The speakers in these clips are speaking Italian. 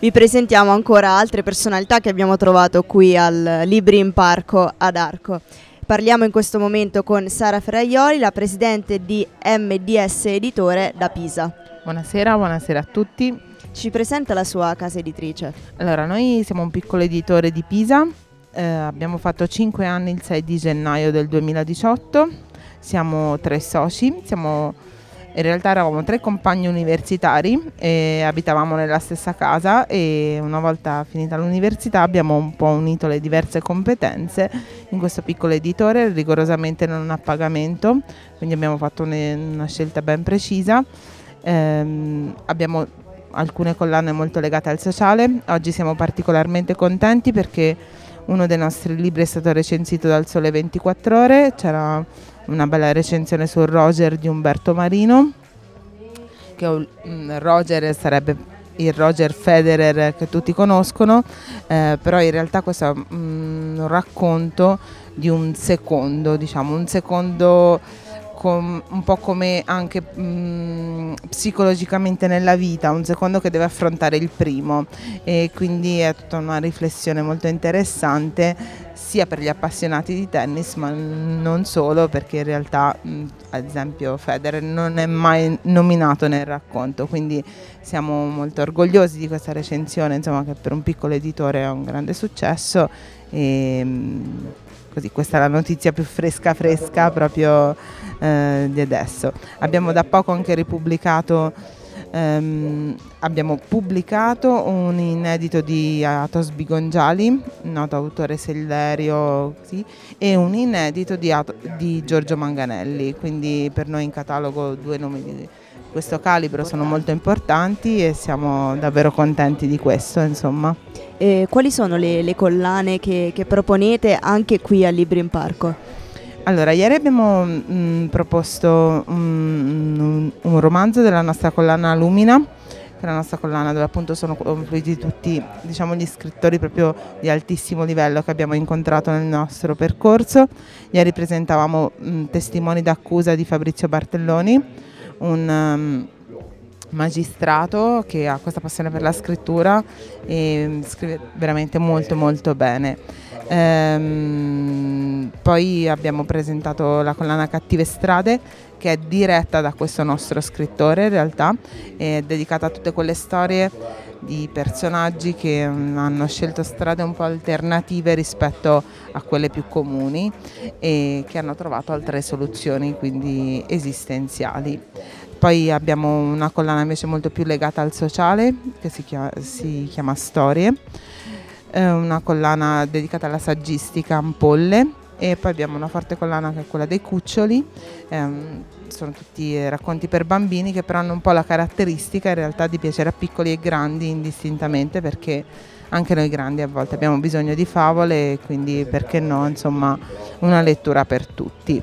Vi presentiamo ancora altre personalità che abbiamo trovato qui al Libri in Parco ad Arco. Parliamo in questo momento con Sara Ferraioli, la presidente di MDS Editore da Pisa. Buonasera, buonasera a tutti. Ci presenta la sua casa editrice. Allora, noi siamo un piccolo editore di Pisa, eh, abbiamo fatto 5 anni il 6 di gennaio del 2018, siamo tre soci, siamo in realtà eravamo tre compagni universitari e abitavamo nella stessa casa e una volta finita l'università abbiamo un po' unito le diverse competenze in questo piccolo editore, rigorosamente non a pagamento, quindi abbiamo fatto una scelta ben precisa. Ehm, abbiamo alcune collane molto legate al sociale, oggi siamo particolarmente contenti perché uno dei nostri libri è stato recensito dal Sole 24 ore, c'era una bella recensione sul Roger di Umberto Marino, che um, Roger sarebbe il Roger Federer che tutti conoscono, eh, però in realtà questo è un racconto di un secondo, diciamo, un secondo com- un po' come anche mh, psicologicamente nella vita, un secondo che deve affrontare il primo. E quindi è tutta una riflessione molto interessante sia per gli appassionati di tennis ma non solo perché in realtà mh, ad esempio Federer non è mai nominato nel racconto. Quindi siamo molto orgogliosi di questa recensione insomma che per un piccolo editore è un grande successo. E mh, così questa è la notizia più fresca fresca proprio eh, di adesso. Abbiamo da poco anche ripubblicato ehm, abbiamo pubblicato un inedito di Atos Bigongiali, noto autore Sellerio, sì, e un inedito di, Ato, di Giorgio Manganelli, quindi per noi in catalogo due nomi di questo calibro sono molto importanti e siamo davvero contenti di questo. Insomma. E quali sono le, le collane che, che, proponete anche qui a Libri in Parco? Allora, ieri abbiamo mh, mm, proposto un, un, romanzo della nostra collana Lumina, che è la nostra collana dove appunto sono confluiti tutti diciamo, gli scrittori proprio di altissimo livello che abbiamo incontrato nel nostro percorso. Ieri presentavamo mh, mm, Testimoni d'accusa di Fabrizio Bartelloni, un... Um, magistrato che ha questa passione per la scrittura e scrive veramente molto molto bene. Ehm, poi abbiamo presentato la collana Cattive Strade che è diretta da questo nostro scrittore in realtà, è dedicata a tutte quelle storie di personaggi che hanno scelto strade un po' alternative rispetto a quelle più comuni e che hanno trovato altre soluzioni, quindi esistenziali. Poi abbiamo una collana invece molto più legata al sociale che si chiama, si chiama Storie, una collana dedicata alla saggistica Ampolle e poi abbiamo una forte collana che è quella dei cuccioli, ehm, sono tutti racconti per bambini che però hanno un po' la caratteristica in realtà di piacere a piccoli e grandi indistintamente perché anche noi grandi a volte abbiamo bisogno di favole e quindi perché no insomma una lettura per tutti.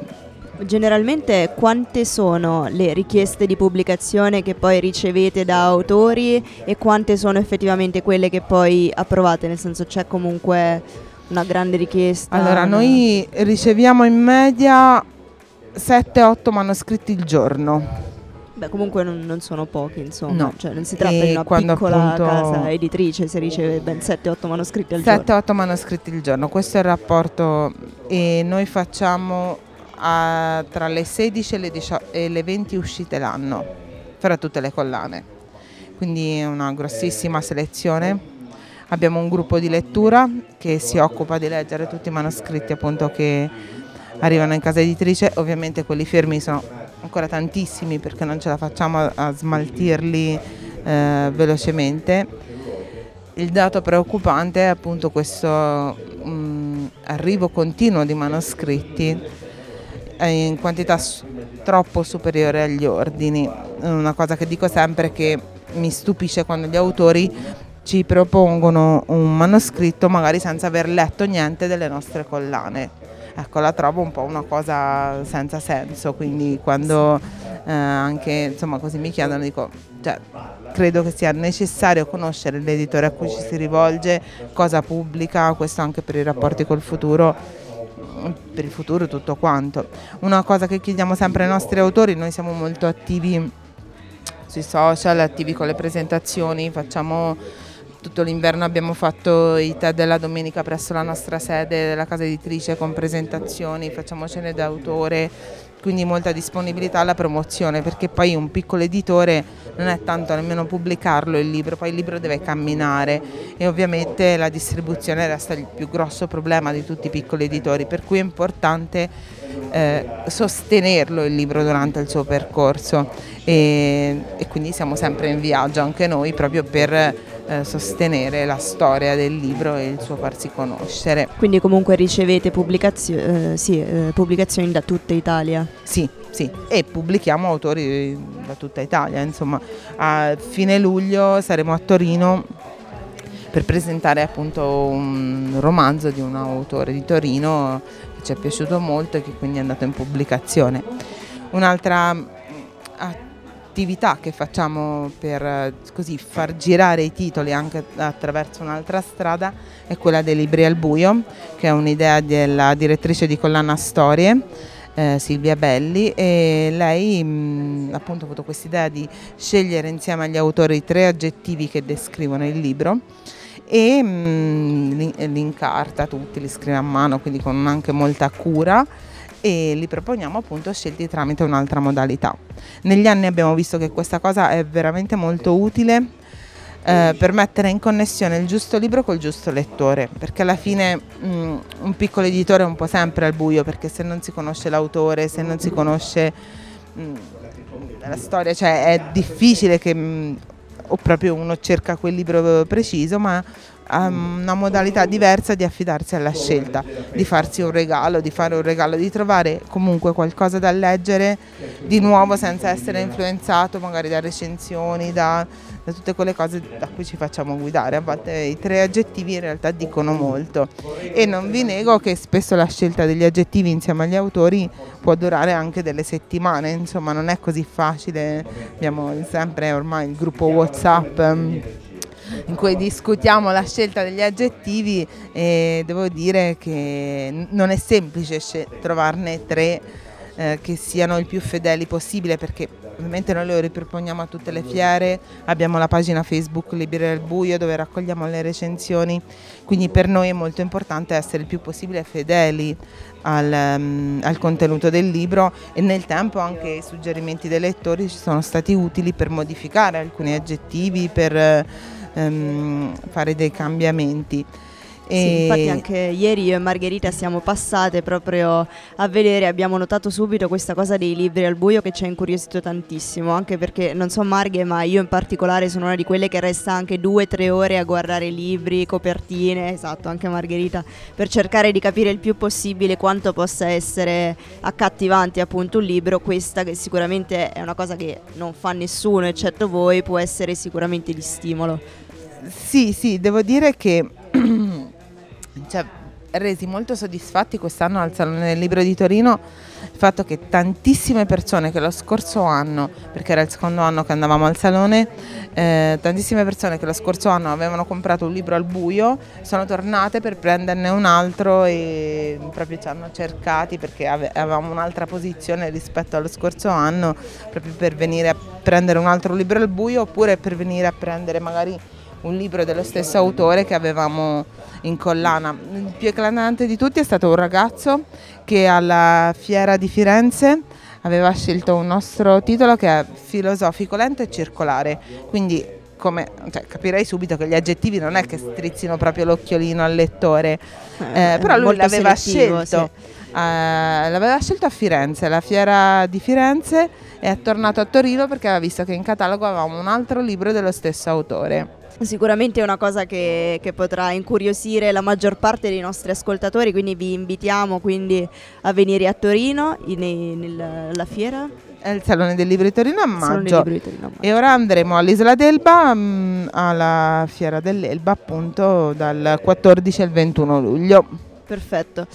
Generalmente quante sono le richieste di pubblicazione che poi ricevete da autori e quante sono effettivamente quelle che poi approvate? Nel senso c'è comunque una grande richiesta? Allora, noi riceviamo in media 7-8 manoscritti il giorno. Beh, comunque non, non sono pochi, insomma. No. Cioè, non si tratta e di una piccola casa editrice, si riceve ben 7-8 manoscritti al 7, giorno. 7-8 manoscritti al giorno, questo è il rapporto e noi facciamo a, tra le 16 e le, 18, e le 20 uscite l'anno fra tutte le collane. Quindi è una grossissima selezione. Abbiamo un gruppo di lettura che si occupa di leggere tutti i manoscritti appunto che arrivano in casa editrice, ovviamente quelli fermi sono ancora tantissimi perché non ce la facciamo a, a smaltirli eh, velocemente. Il dato preoccupante è appunto questo mh, mm, arrivo continuo di manoscritti in quantità troppo superiore agli ordini. Una cosa che dico sempre che mi stupisce quando gli autori ci propongono un manoscritto magari senza aver letto niente delle nostre collane. Ecco, la trovo un po' una cosa senza senso, quindi quando eh, anche insomma così mi chiedono dico, cioè, credo che sia necessario conoscere l'editore a cui ci si rivolge, cosa pubblica, questo anche per i rapporti col futuro per il futuro tutto quanto. Una cosa che chiediamo sempre ai nostri autori, noi siamo molto attivi sui social, attivi con le presentazioni, facciamo tutto l'inverno abbiamo fatto i tè della domenica presso la nostra sede della casa editrice con presentazioni, facciamo cene d'autore, quindi molta disponibilità alla promozione perché poi un piccolo editore non è tanto nemmeno pubblicarlo il libro, poi il libro deve camminare e ovviamente la distribuzione resta il più grosso problema di tutti i piccoli editori, per cui è importante eh, sostenerlo il libro durante il suo percorso e, e quindi siamo sempre in viaggio anche noi proprio per eh, sostenere la storia del libro e il suo farsi conoscere. Quindi comunque ricevete pubblicazio- eh, sì, eh, pubblicazioni da tutta Italia? Sì, sì, e pubblichiamo autori da tutta Italia, insomma a fine luglio saremo a Torino per presentare appunto un romanzo di un autore di Torino che ci è piaciuto molto e che quindi è andato in pubblicazione. Un'altra attività che facciamo per così, far girare i titoli anche attraverso un'altra strada è quella dei libri al buio, che è un'idea della direttrice di collana Storie. Eh, Silvia Belli e lei mh, appunto ha avuto questa idea di scegliere insieme agli autori tre aggettivi che descrivono il libro e mh, li, li incarta tutti, li scrive a mano, quindi con anche molta cura e li proponiamo appunto scelti tramite un'altra modalità. Negli anni abbiamo visto che questa cosa è veramente molto utile eh, per mettere in connessione il giusto libro col giusto lettore, perché alla fine mh, un piccolo editore è un po' sempre al buio, perché se non si conosce l'autore, se non si conosce mh, la storia, cioè è difficile che mh, o proprio uno cerca quel libro preciso, ma una modalità diversa di affidarsi alla scelta, di farsi un regalo, di fare un regalo, di trovare comunque qualcosa da leggere di nuovo senza essere influenzato magari da recensioni, da, da tutte quelle cose da cui ci facciamo guidare. A volte i tre aggettivi in realtà dicono molto e non vi nego che spesso la scelta degli aggettivi insieme agli autori può durare anche delle settimane, insomma non è così facile, abbiamo sempre ormai il gruppo Whatsapp in cui discutiamo la scelta degli aggettivi e devo dire che non è semplice trovarne tre eh, che siano il più fedeli possibile perché ovviamente noi lo riproponiamo a tutte le fiere, abbiamo la pagina Facebook Libri al Buio dove raccogliamo le recensioni, quindi per noi è molto importante essere il più possibile fedeli al, um, al, contenuto del libro e nel tempo anche i suggerimenti dei lettori ci sono stati utili per modificare alcuni aggettivi, per um, fare dei cambiamenti. Sì, infatti anche ieri io e Margherita siamo passate proprio a vedere, abbiamo notato subito questa cosa dei libri al buio che ci ha incuriosito tantissimo, anche perché non so Marghe, ma io in particolare sono una di quelle che resta anche due o tre ore a guardare libri, copertine, esatto, anche Margherita, per cercare di capire il più possibile quanto possa essere accattivante appunto un libro, questa che sicuramente è una cosa che non fa nessuno eccetto voi, può essere sicuramente di stimolo. Sì, sì, devo dire che ci ha resi molto soddisfatti quest'anno al Salone del Libro di Torino il fatto che tantissime persone che lo scorso anno, perché era il secondo anno che andavamo al Salone, eh, tantissime persone che lo scorso anno avevano comprato un libro al buio sono tornate per prenderne un altro e proprio ci hanno cercati perché ave- avevamo un'altra posizione rispetto allo scorso anno, proprio per venire a prendere un altro libro al buio oppure per venire a prendere magari un libro dello stesso autore che avevamo in collana. Il più eclatante di tutti è stato un ragazzo che alla fiera di Firenze aveva scelto un nostro titolo che è filosofico lento e circolare, quindi come cioè, capirei subito che gli aggettivi non è che strizzino proprio l'occhiolino al lettore, eh, eh, però lui l'aveva scelto. Sì. Uh, l'aveva scelto a Firenze, la fiera di Firenze, e è tornato a Torino perché aveva visto che in catalogo avevamo un altro libro dello stesso autore. Sicuramente è una cosa che, che, potrà incuriosire la maggior parte dei nostri ascoltatori, quindi vi invitiamo quindi a venire a Torino in, nella fiera. È il Salone del Libro di Torino a maggio. Torino a maggio. E ora andremo all'Isola d'Elba, mh, mm, alla Fiera dell'Elba appunto dal 14 al 21 luglio. Perfetto.